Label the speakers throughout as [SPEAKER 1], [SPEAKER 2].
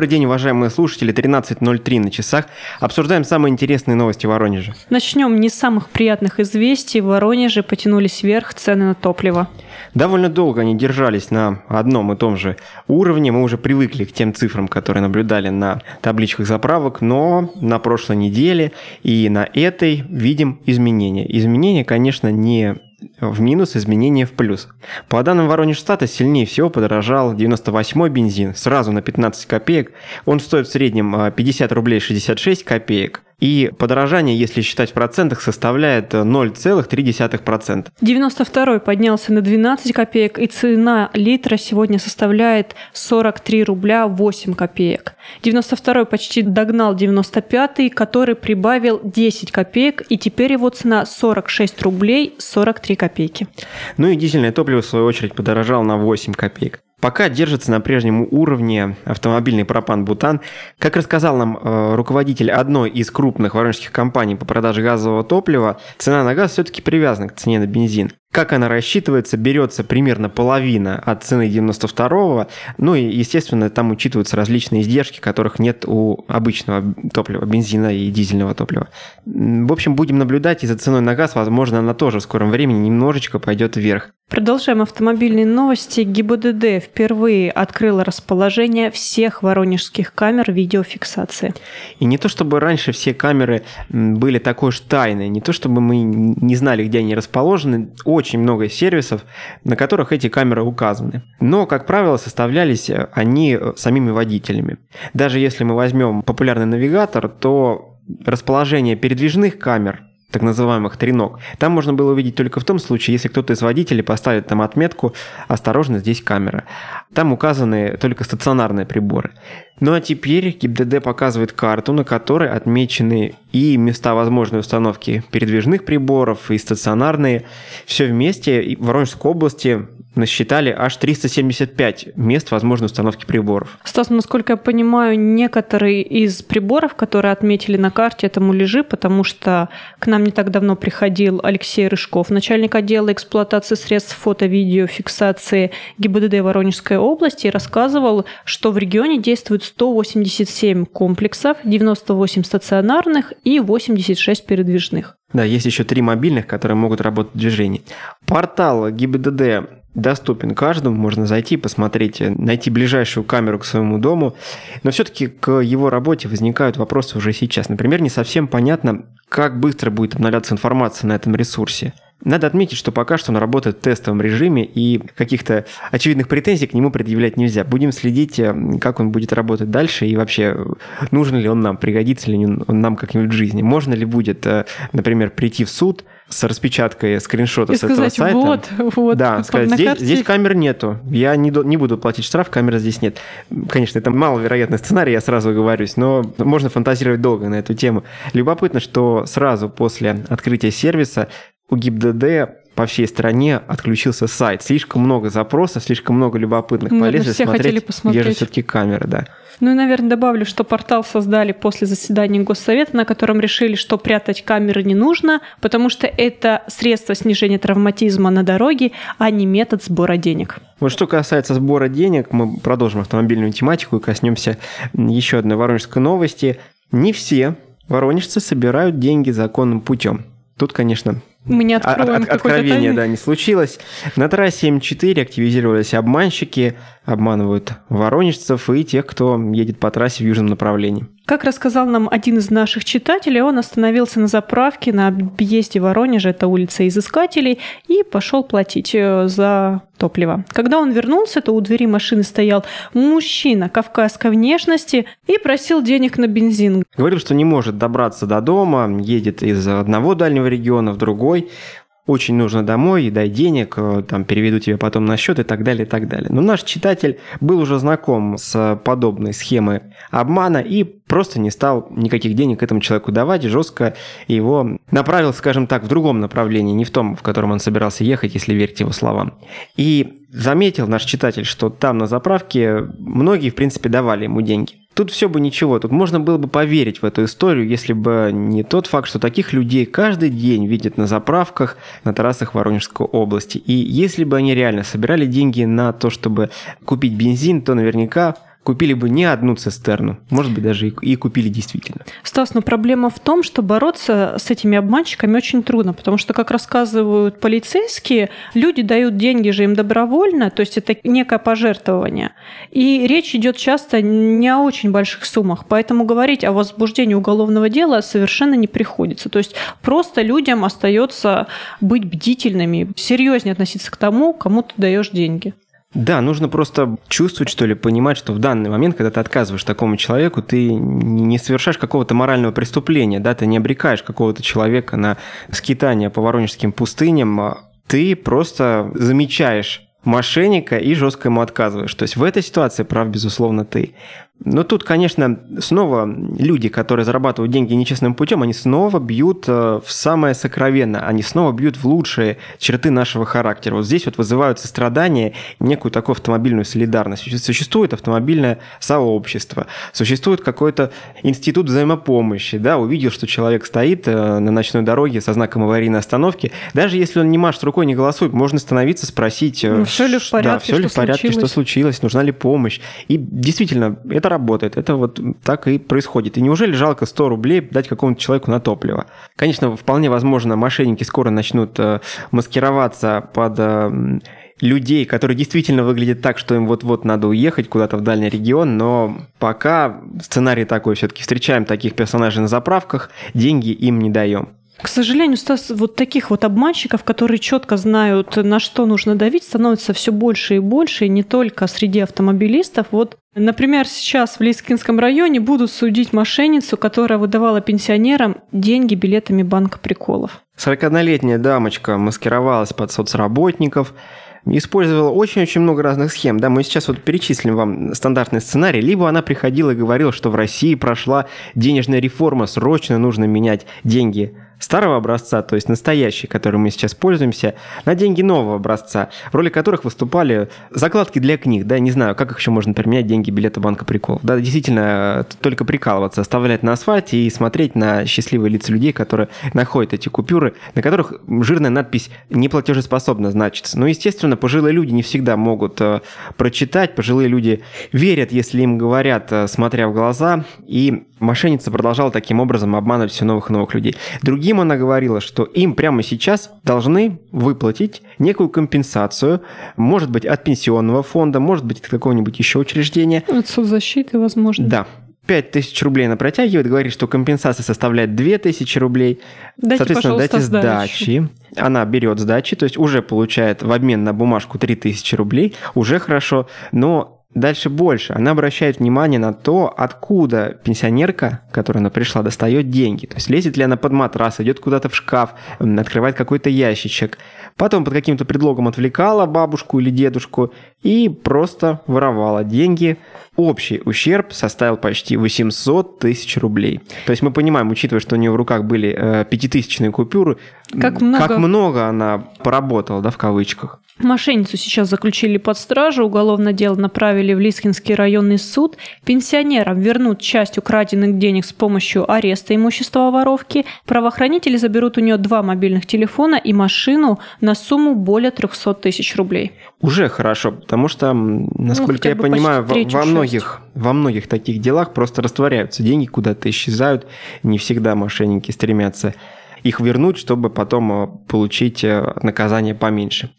[SPEAKER 1] Добрый день, уважаемые слушатели. 13.03 на часах. Обсуждаем самые интересные новости Воронежа.
[SPEAKER 2] Начнем не с самых приятных известий. В Воронеже потянулись вверх цены на топливо.
[SPEAKER 1] Довольно долго они держались на одном и том же уровне. Мы уже привыкли к тем цифрам, которые наблюдали на табличках заправок, но на прошлой неделе и на этой видим изменения. Изменения, конечно, не в минус, изменения в плюс. По данным Воронеж-Стата, сильнее всего подорожал 98-й бензин, сразу на 15 копеек. Он стоит в среднем 50 а, рублей 66 копеек. И подорожание, если считать в процентах, составляет 0,3%.
[SPEAKER 2] 92 поднялся на 12 копеек, и цена литра сегодня составляет 43 рубля 8 копеек. 92 почти догнал 95 который прибавил 10 копеек, и теперь его цена 46 рублей 43 копейки.
[SPEAKER 1] Ну и дизельное топливо, в свою очередь, подорожало на 8 копеек. Пока держится на прежнем уровне автомобильный пропан-бутан. Как рассказал нам э, руководитель одной из крупных воронежских компаний по продаже газового топлива, цена на газ все-таки привязана к цене на бензин. Как она рассчитывается, берется примерно половина от цены 92-го, ну и, естественно, там учитываются различные издержки, которых нет у обычного топлива, бензина и дизельного топлива. В общем, будем наблюдать, и за ценой на газ, возможно, она тоже в скором времени немножечко пойдет вверх.
[SPEAKER 2] Продолжаем автомобильные новости. ГИБДД впервые открыла расположение всех воронежских камер видеофиксации.
[SPEAKER 1] И не то, чтобы раньше все камеры были такой уж тайной, не то, чтобы мы не знали, где они расположены, очень много сервисов, на которых эти камеры указаны. Но, как правило, составлялись они самими водителями. Даже если мы возьмем популярный навигатор, то расположение передвижных камер – так называемых треног. Там можно было увидеть только в том случае, если кто-то из водителей поставит там отметку «Осторожно, здесь камера». Там указаны только стационарные приборы. Ну а теперь ГИБДД показывает карту, на которой отмечены и места возможной установки передвижных приборов, и стационарные. Все вместе в Воронежской области насчитали аж 375 мест возможной установки приборов.
[SPEAKER 2] Стас, насколько я понимаю, некоторые из приборов, которые отметили на карте, это муляжи, потому что к нам не так давно приходил Алексей Рыжков, начальник отдела эксплуатации средств фото-видеофиксации ГИБДД Воронежской области, и рассказывал, что в регионе действует 187 комплексов, 98 стационарных и 86 передвижных.
[SPEAKER 1] Да, есть еще три мобильных, которые могут работать в движении. Портал ГИБДД доступен каждому, можно зайти, посмотреть, найти ближайшую камеру к своему дому. Но все-таки к его работе возникают вопросы уже сейчас. Например, не совсем понятно, как быстро будет обновляться информация на этом ресурсе. Надо отметить, что пока что он работает в тестовом режиме, и каких-то очевидных претензий к нему предъявлять нельзя. Будем следить, э, как он будет работать дальше, и вообще, нужен ли он нам, пригодится ли он нам как-нибудь в жизни. Можно ли будет, э, например, прийти в суд с распечаткой скриншота
[SPEAKER 2] и
[SPEAKER 1] с сказать, этого сайта.
[SPEAKER 2] Вот, вот,
[SPEAKER 1] да, сказать, здесь, здесь камер нету. Я не, не буду платить штраф, камеры здесь нет. Конечно, это маловероятный сценарий, я сразу говорюсь, но можно фантазировать долго на эту тему. Любопытно, что сразу после открытия сервиса у ГИБДД по всей стране отключился сайт. Слишком много запросов, слишком много любопытных.
[SPEAKER 2] Ну, Полезли все
[SPEAKER 1] смотреть,
[SPEAKER 2] хотели посмотреть.
[SPEAKER 1] где же все-таки камеры, да.
[SPEAKER 2] Ну и, наверное, добавлю, что портал создали после заседания Госсовета, на котором решили, что прятать камеры не нужно, потому что это средство снижения травматизма на дороге, а не метод сбора денег.
[SPEAKER 1] Вот что касается сбора денег, мы продолжим автомобильную тематику и коснемся еще одной воронежской новости. Не все воронежцы собирают деньги законным путем. Тут, конечно,
[SPEAKER 2] мы не откроем от, от,
[SPEAKER 1] Откровения, да, не случилось. На трассе М4 активизировались обманщики, обманывают воронежцев и тех, кто едет по трассе в южном направлении.
[SPEAKER 2] Как рассказал нам один из наших читателей, он остановился на заправке на объезде Воронежа, это улица Изыскателей, и пошел платить э, за топливо. Когда он вернулся, то у двери машины стоял мужчина кавказской внешности и просил денег на бензин.
[SPEAKER 1] Говорил, что не может добраться до дома, едет из одного дальнего региона в другой очень нужно домой, дай денег, э, там, переведу тебе потом на счет и так далее, и так далее. Но наш читатель был уже знаком с подобной схемой обмана и просто не стал никаких денег этому человеку давать, жестко его направил, скажем так, в другом направлении, не в том, в котором он собирался ехать, если верить его словам. И заметил наш читатель, что там на заправке многие, в принципе, давали ему деньги. Тут все бы ничего, тут можно было бы поверить в эту историю, если бы не тот факт, что таких людей каждый день видят на заправках на трассах Воронежской области. И если бы они реально собирали деньги на то, чтобы купить бензин, то наверняка купили бы не одну цистерну, может быть, даже и, и купили действительно.
[SPEAKER 2] Стас, но проблема в том, что бороться с этими обманщиками очень трудно, потому что, как рассказывают полицейские, люди дают деньги же им добровольно, то есть это некое пожертвование. И речь идет часто не о очень больших суммах, поэтому говорить о возбуждении уголовного дела совершенно не приходится. То есть просто людям остается быть бдительными, серьезнее относиться к тому, кому ты даешь деньги.
[SPEAKER 1] Да, нужно просто чувствовать, что ли, понимать, что в данный момент, когда ты отказываешь такому человеку, ты не совершаешь какого-то морального преступления, да, ты не обрекаешь какого-то человека на скитание по воронежским пустыням, а ты просто замечаешь мошенника и жестко ему отказываешь. То есть в этой ситуации прав, безусловно, ты. Но тут, конечно, снова люди, которые зарабатывают деньги нечестным путем, они снова бьют э, в самое сокровенное, они снова бьют в лучшие черты нашего характера. Вот здесь вот вызывают сострадание, некую такую автомобильную солидарность. Существует автомобильное сообщество, существует какой-то институт взаимопомощи, да, увидел, что человек стоит э, на ночной дороге со знаком аварийной остановки, даже если он не машет рукой, не голосует, можно становиться, спросить,
[SPEAKER 2] э, ну, все ли в порядке, да,
[SPEAKER 1] все ли в порядке, случилось? что случилось, нужна ли помощь. И действительно, это работает. Это вот так и происходит. И неужели жалко 100 рублей дать какому-то человеку на топливо? Конечно, вполне возможно, мошенники скоро начнут э, маскироваться под э, людей, которые действительно выглядят так, что им вот-вот надо уехать куда-то в дальний регион, но пока сценарий такой, все-таки встречаем таких персонажей на заправках, деньги им не даем.
[SPEAKER 2] К сожалению, Стас, вот таких вот обманщиков, которые четко знают, на что нужно давить, становится все больше и больше, и не только среди автомобилистов. Вот, например, сейчас в Лискинском районе будут судить мошенницу, которая выдавала пенсионерам деньги билетами банка приколов.
[SPEAKER 1] 41-летняя дамочка маскировалась под соцработников, использовала очень-очень много разных схем. Да, мы сейчас вот перечислим вам стандартный сценарий. Либо она приходила и говорила, что в России прошла денежная реформа, срочно нужно менять деньги старого образца, то есть настоящий, который мы сейчас пользуемся, на деньги нового образца, в роли которых выступали закладки для книг, да, не знаю, как их еще можно применять, деньги билета банка прикол. Да, действительно, только прикалываться, оставлять на асфальте и смотреть на счастливые лица людей, которые находят эти купюры, на которых жирная надпись «неплатежеспособна» значится. Но, естественно, пожилые люди не всегда могут э, прочитать, пожилые люди верят, если им говорят, э, смотря в глаза, и мошенница продолжала таким образом обманывать все новых и новых людей. Другим она говорила, что им прямо сейчас должны выплатить некую компенсацию, может быть, от пенсионного фонда, может быть, от какого-нибудь еще учреждения.
[SPEAKER 2] От соцзащиты, возможно.
[SPEAKER 1] Да. 5 тысяч рублей она протягивает, говорит, что компенсация составляет 2 тысячи рублей.
[SPEAKER 2] Дайте,
[SPEAKER 1] Соответственно, дайте сдачи. Она берет сдачи, то есть уже получает в обмен на бумажку 3 тысячи рублей, уже хорошо, но Дальше больше. Она обращает внимание на то, откуда пенсионерка, которая она пришла, достает деньги. То есть лезет ли она под матрас, идет куда-то в шкаф, открывает какой-то ящичек. Потом под каким-то предлогом отвлекала бабушку или дедушку и просто воровала деньги. Общий ущерб составил почти 800 тысяч рублей. То есть мы понимаем, учитывая, что у нее в руках были э, пятитысячные купюры,
[SPEAKER 2] как много...
[SPEAKER 1] как много она поработала, да, в кавычках.
[SPEAKER 2] Мошенницу сейчас заключили под стражу, уголовное дело направили в Лискинский районный суд. Пенсионерам вернут часть украденных денег с помощью ареста имущества воровки. Правоохранители заберут у нее два мобильных телефона и машину на сумму более 300 тысяч рублей.
[SPEAKER 1] Уже хорошо, потому что, насколько ну, я понимаю, во, во, многих, во многих таких делах просто растворяются деньги, куда-то исчезают. Не всегда мошенники стремятся их вернуть, чтобы потом э, получить э, наказание поменьше.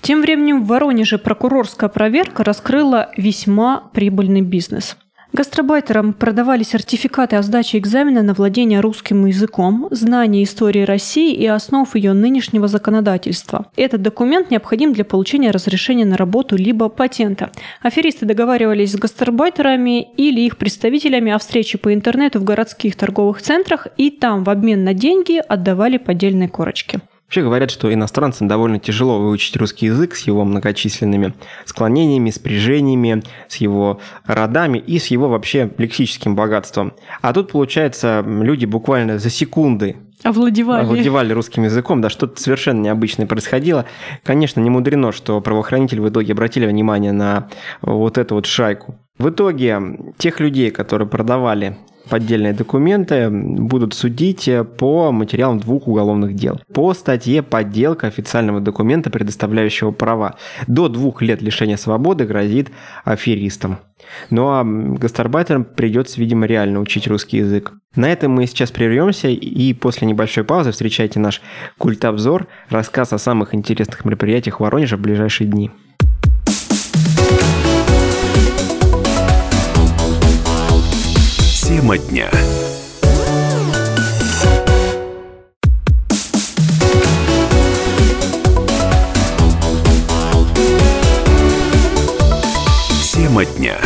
[SPEAKER 2] Тем временем в Воронеже прокурорская проверка раскрыла весьма прибыльный бизнес. Гастробайтерам продавали сертификаты о сдаче экзамена на владение русским языком, знание истории России и основ ее нынешнего законодательства. Этот документ необходим для получения разрешения на работу либо патента. Аферисты договаривались с гастробайтерами или их представителями о встрече по интернету в городских торговых центрах и там в обмен на деньги отдавали поддельные корочки.
[SPEAKER 1] Вообще говорят, что иностранцам довольно тяжело выучить русский язык с его многочисленными склонениями, спряжениями, с его родами и с его вообще лексическим богатством. А тут, получается, люди буквально за секунды
[SPEAKER 2] Овладевали.
[SPEAKER 1] Овладевали русским языком, да, что-то совершенно необычное происходило. Конечно, не мудрено, что правоохранители в итоге обратили внимание на вот эту вот шайку. В итоге тех людей, которые продавали поддельные документы, будут судить по материалам двух уголовных дел. По статье «Подделка официального документа, предоставляющего права». До двух лет лишения свободы грозит аферистам. Ну а гастарбайтерам придется, видимо, реально учить русский язык. На этом мы сейчас прервемся, и после небольшой паузы встречайте наш культобзор, рассказ о самых интересных мероприятиях в Воронеже в ближайшие дни.
[SPEAKER 3] Тема дня. Тема дня.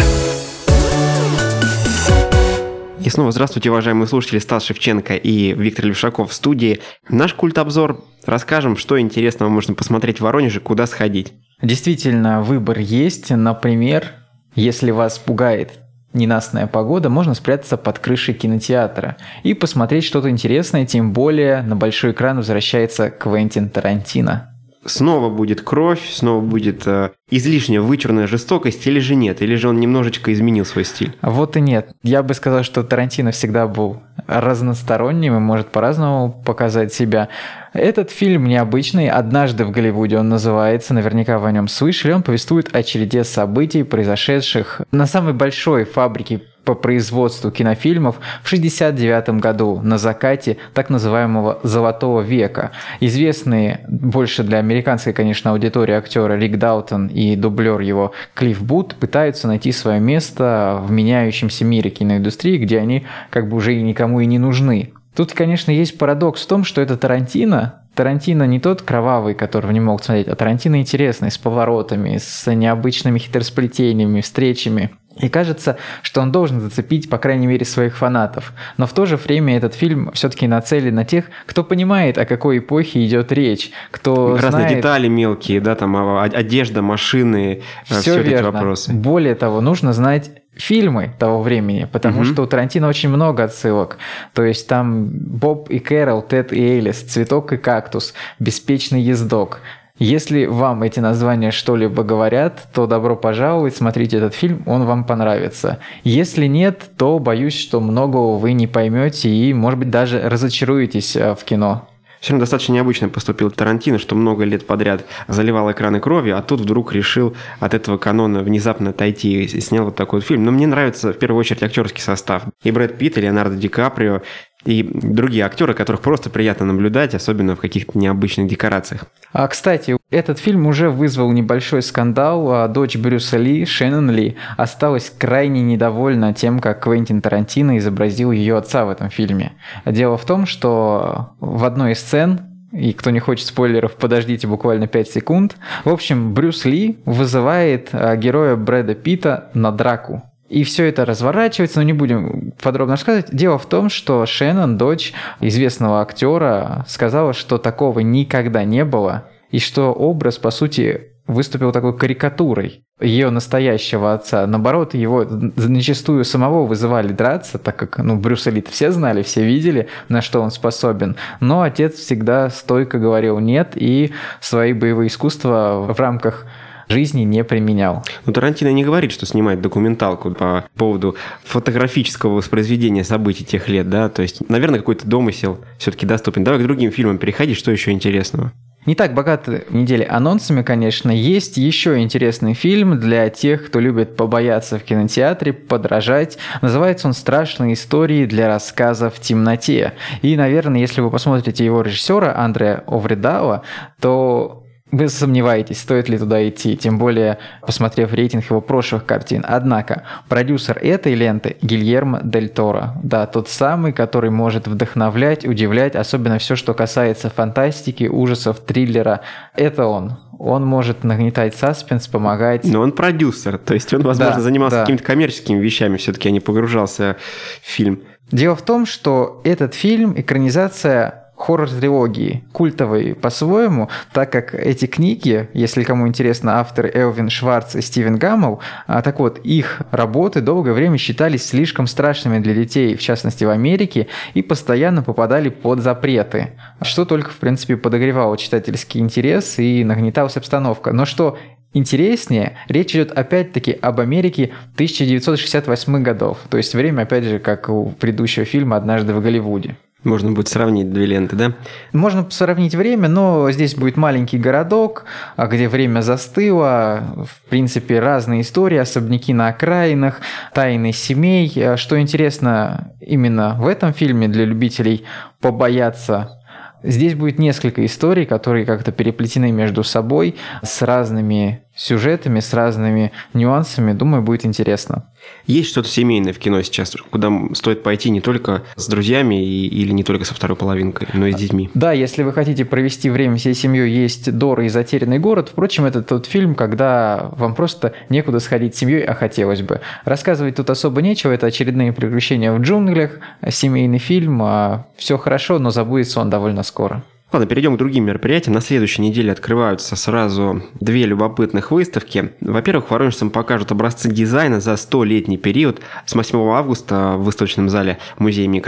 [SPEAKER 1] И снова здравствуйте, уважаемые слушатели, Стас Шевченко и Виктор Левшаков в студии. Наш культ-обзор. Расскажем, что интересного можно посмотреть в Воронеже, куда сходить.
[SPEAKER 4] Действительно, выбор есть. Например, если вас пугает ненастная погода, можно спрятаться под крышей кинотеатра и посмотреть что-то интересное, тем более на большой экран возвращается Квентин Тарантино.
[SPEAKER 1] Снова будет кровь, снова будет э, излишняя вычурная жестокость, или же нет? Или же он немножечко изменил свой стиль?
[SPEAKER 4] Вот и нет. Я бы сказал, что Тарантино всегда был разносторонним и может по-разному показать себя. Этот фильм необычный. «Однажды в Голливуде» он называется. Наверняка вы о нем слышали. Он повествует о череде событий, произошедших на самой большой фабрике по производству кинофильмов в 1969 году на закате так называемого «золотого века». Известные больше для американской, конечно, аудитории актеры Рик Даутон и дублер его Клифф Бут пытаются найти свое место в меняющемся мире киноиндустрии, где они как бы уже и никому и не нужны. Тут, конечно, есть парадокс в том, что это Тарантино, Тарантино не тот кровавый, которого не могут смотреть, а Тарантино интересный, с поворотами, с необычными хитросплетениями, встречами. И кажется, что он должен зацепить, по крайней мере, своих фанатов. Но в то же время этот фильм все-таки нацелен на тех, кто понимает, о какой эпохе идет речь, кто
[SPEAKER 1] Разные
[SPEAKER 4] знает...
[SPEAKER 1] детали мелкие, да, там а, а, одежда, машины,
[SPEAKER 4] все,
[SPEAKER 1] все
[SPEAKER 4] верно.
[SPEAKER 1] эти вопросы.
[SPEAKER 4] Более того, нужно знать фильмы того времени, потому
[SPEAKER 1] Мгм.
[SPEAKER 4] что у Тарантино очень много отсылок. То есть там Боб и Кэрол, Тед и Элис, Цветок и кактус, Беспечный ездок. Если вам эти названия что-либо говорят, то добро пожаловать, смотрите этот фильм, он вам понравится. Если нет, то боюсь, что многого вы не поймете и, может быть, даже разочаруетесь э, в кино.
[SPEAKER 1] Все равно достаточно необычно поступил Тарантино, что много лет подряд заливал экраны кровью, а тут вдруг решил от этого канона внезапно отойти и снял вот такой вот фильм. Но мне нравится в первую очередь актерский состав. И Брэд Питт, и Леонардо Ди Каприо, и другие актеры, которых просто приятно наблюдать, особенно в каких-то необычных декорациях.
[SPEAKER 4] А, кстати, этот фильм уже вызвал небольшой скандал. А Дочь Брюса Ли, Шеннон Ли, осталась крайне недовольна тем, как Квентин Тарантино изобразил ее отца в этом фильме. Дело в том, что в одной из сцен и кто не хочет спойлеров, подождите буквально 5 секунд. В общем, Брюс Ли вызывает а, героя Брэда Питта на драку. И все это разворачивается, но не будем подробно рассказывать. Дело в том, что Шеннон, дочь известного актера, сказала, что такого никогда не было, и что образ, по сути, выступил такой карикатурой ее настоящего отца. Наоборот, его зачастую самого вызывали драться, так как, ну, Брюс Ли все знали, все видели, на что он способен. Но отец всегда стойко говорил нет и свои боевые искусства в рамках жизни не применял.
[SPEAKER 1] Но Тарантино не говорит, что снимает документалку по поводу фотографического воспроизведения событий тех лет, да, то есть, наверное, какой-то домысел все-таки доступен. Давай к другим фильмам переходить, что еще интересного?
[SPEAKER 4] Не так богаты недели анонсами, конечно. Есть еще интересный фильм для тех, кто любит побояться в кинотеатре, подражать. Называется он «Страшные истории для рассказа в темноте». И, наверное, если вы посмотрите его режиссера Андрея Овредала, то вы сомневаетесь, стоит ли туда идти, тем более посмотрев рейтинг его прошлых картин. Однако, продюсер этой ленты Гильермо Дель Торо, да, тот самый, который может вдохновлять, удивлять, особенно все, что касается фантастики, ужасов, триллера, это он. Он может нагнетать саспенс, помогать.
[SPEAKER 1] Но он продюсер, то есть он, возможно,
[SPEAKER 4] Да,
[SPEAKER 1] занимался
[SPEAKER 4] да.
[SPEAKER 1] какими-то коммерческими вещами, все-таки, а не погружался в фильм.
[SPEAKER 4] Дело в том, что этот фильм – экранизация хоррор-трилогии, культовой по-своему, так как эти книги, если кому интересно, авторы Элвин Шварц и Стивен Гаммел, а, так вот, их работы долгое время считались слишком страшными для детей, в частности в Америке, и постоянно попадали под запреты, что только, в принципе, подогревало читательский интерес и нагнеталась обстановка. Но что интереснее, речь идет опять-таки об Америке 1968 годов. То есть время, опять же, как у предыдущего фильма «Однажды в Голливуде».
[SPEAKER 1] Можно будет сравнить две ленты, да?
[SPEAKER 4] Можно сравнить время, но здесь будет маленький городок, а где время застыло. В принципе, разные истории, особняки на окраинах, тайны семей. А что интересно именно в этом фильме для любителей побояться Здесь будет несколько историй, которые как-то переплетены между собой с разными сюжетами, с разными нюансами. Думаю, будет интересно.
[SPEAKER 1] Есть что-то семейное в кино сейчас, куда стоит пойти не только с друзьями и, или не только со второй половинкой, но и с детьми.
[SPEAKER 4] Да, если вы хотите провести время всей семьей, есть Дора и Затерянный город. Впрочем, это тот фильм, когда вам просто некуда сходить с семьей, а хотелось бы. Рассказывать тут особо нечего, это очередные приключения в джунглях, семейный фильм, а все хорошо, но забудется он довольно скоро.
[SPEAKER 1] Ладно, перейдем к другим мероприятиям. На следующей неделе открываются сразу две любопытных выставки. Во-первых, воронежцам покажут образцы дизайна за 100-летний период с 8 августа в выставочном зале музея имени.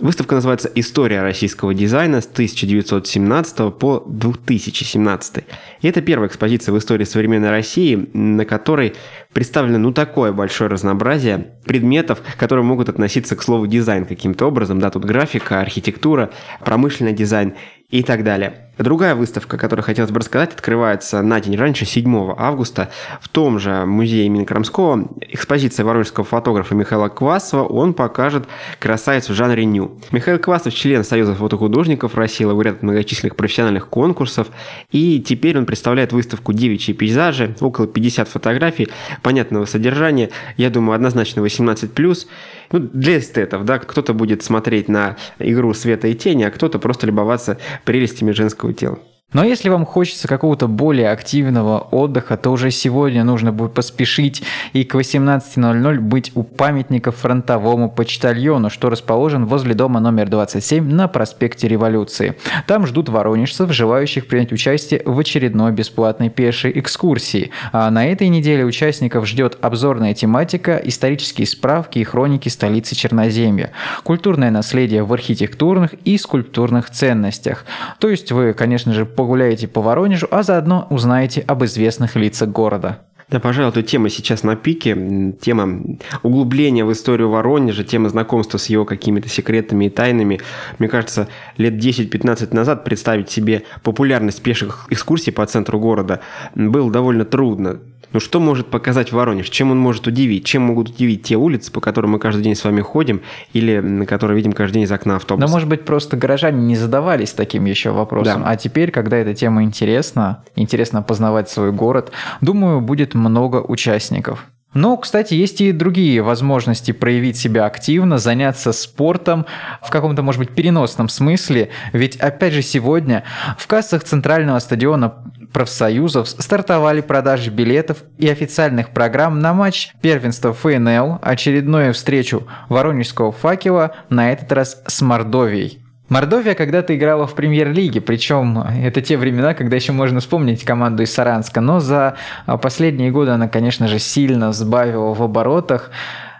[SPEAKER 1] Выставка называется «История российского дизайна с 1917 по 2017». И это первая экспозиция в истории современной России, на которой представлено ну такое большое разнообразие предметов, которые могут относиться к слову дизайн каким-то образом. Да, тут графика, архитектура, промышленный дизайн и так далее. Другая выставка, которую хотелось бы рассказать, открывается на день раньше, 7 августа, в том же музее имени Крамского. Экспозиция воронежского фотографа Михаила Квасова. Он покажет красавицу в жанре ню. Михаил Квасов – член Союза фотохудожников России, лауреат многочисленных профессиональных конкурсов. И теперь он представляет выставку «Девичьи пейзажи». Около 50 фотографий понятного содержания. Я думаю, однозначно 18+ ну, для эстетов, да, кто-то будет смотреть на игру света и тени, а кто-то просто любоваться прелестями женского тела.
[SPEAKER 4] Но если вам хочется какого-то более активного отдыха, то уже сегодня нужно будет поспешить и к 18.00 быть у памятника фронтовому почтальону, что расположен возле дома номер 27 на проспекте Революции. Там ждут воронежцев, желающих принять участие в очередной бесплатной пешей экскурсии. А на этой неделе участников ждет обзорная тематика, исторические справки и хроники столицы Черноземья, культурное наследие в архитектурных и скульптурных ценностях. То есть вы, конечно же, погуляете по Воронежу, а заодно узнаете об известных лицах города.
[SPEAKER 1] Да, пожалуй, эта тема сейчас на пике. Тема углубления в историю Воронежа, тема знакомства с его какими-то секретами и тайнами. Мне кажется, лет 10-15 назад представить себе популярность пеших экскурсий по центру города было довольно трудно. Ну что может показать Воронеж? Чем он может удивить? Чем могут удивить те улицы, по которым мы каждый день с вами ходим или на которые видим каждый день из окна автобуса?
[SPEAKER 4] Но, может быть, просто горожане не задавались таким еще вопросом. Да. А теперь, когда эта тема интересна, интересно познавать свой город, думаю, будет много участников. Но, кстати, есть и другие возможности проявить себя активно, заняться спортом в каком-то, может быть, переносном смысле. Ведь, опять же, сегодня в кассах центрального стадиона профсоюзов стартовали продажи билетов и официальных программ на матч первенства ФНЛ, очередную встречу Воронежского факела, на этот раз с Мордовией. Мордовия когда-то играла в премьер-лиге, причем это те времена, когда еще можно вспомнить команду из Саранска, но за последние годы она, конечно же, сильно сбавила в оборотах.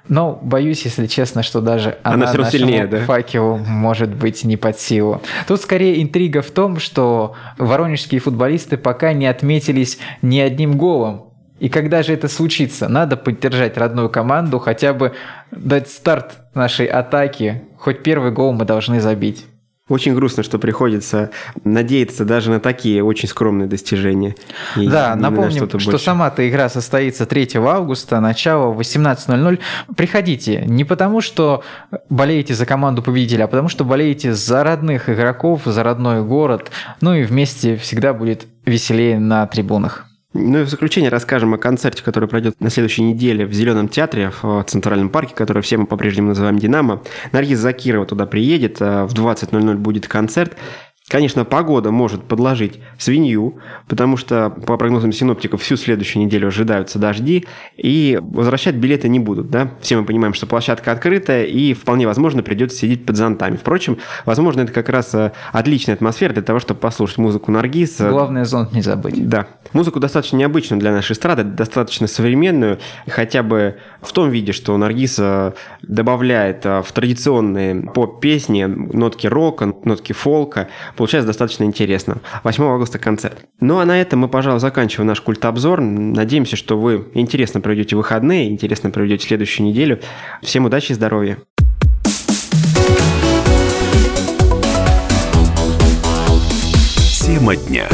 [SPEAKER 4] Но боюсь, если честно, что даже она, она нашему сильнее, да? факелу может быть не под силу. Тут скорее интрига в том, что воронежские футболисты пока не отметились ни одним голом. И когда же это случится? Надо поддержать родную команду, хотя бы дать старт нашей атаке. Хоть первый гол мы должны забить.
[SPEAKER 1] Очень грустно, что приходится надеяться даже на такие очень скромные достижения.
[SPEAKER 4] И да, напомним, что, что сама-то игра состоится 3 августа, начало 18.00. Приходите не потому, что болеете за команду победителя, а потому что болеете за родных игроков, за родной город. Ну и вместе всегда будет веселее на трибунах.
[SPEAKER 1] Ну и в заключение расскажем о концерте, который пройдет на следующей неделе в Зеленом театре в Центральном парке, который все мы по-прежнему называем «Динамо». Наргиз Закирова туда приедет, а в 20.00 будет концерт. Конечно, погода может подложить свинью, потому что, по прогнозам синоптиков, всю следующую неделю ожидаются дожди, и возвращать билеты не будут. Да? Все мы понимаем, что площадка открытая, и вполне возможно придется сидеть под зонтами. Впрочем, возможно, это как раз э, отличная атмосфера для того, чтобы послушать музыку Наргиз.
[SPEAKER 4] Главное, зонт не забыть.
[SPEAKER 1] Да. Музыку достаточно необычную для нашей эстрады, достаточно современную, хотя бы в том виде, что Наргиз э, добавляет э, в традиционные поп-песни нотки рока, нотки фолка, получается достаточно интересно. 8 августа концерт. Ну а на этом мы, пожалуй, заканчиваем наш культ-обзор. Надеемся, что вы интересно проведете выходные, интересно проведете следующую неделю. Всем удачи и здоровья.
[SPEAKER 3] Тема дня.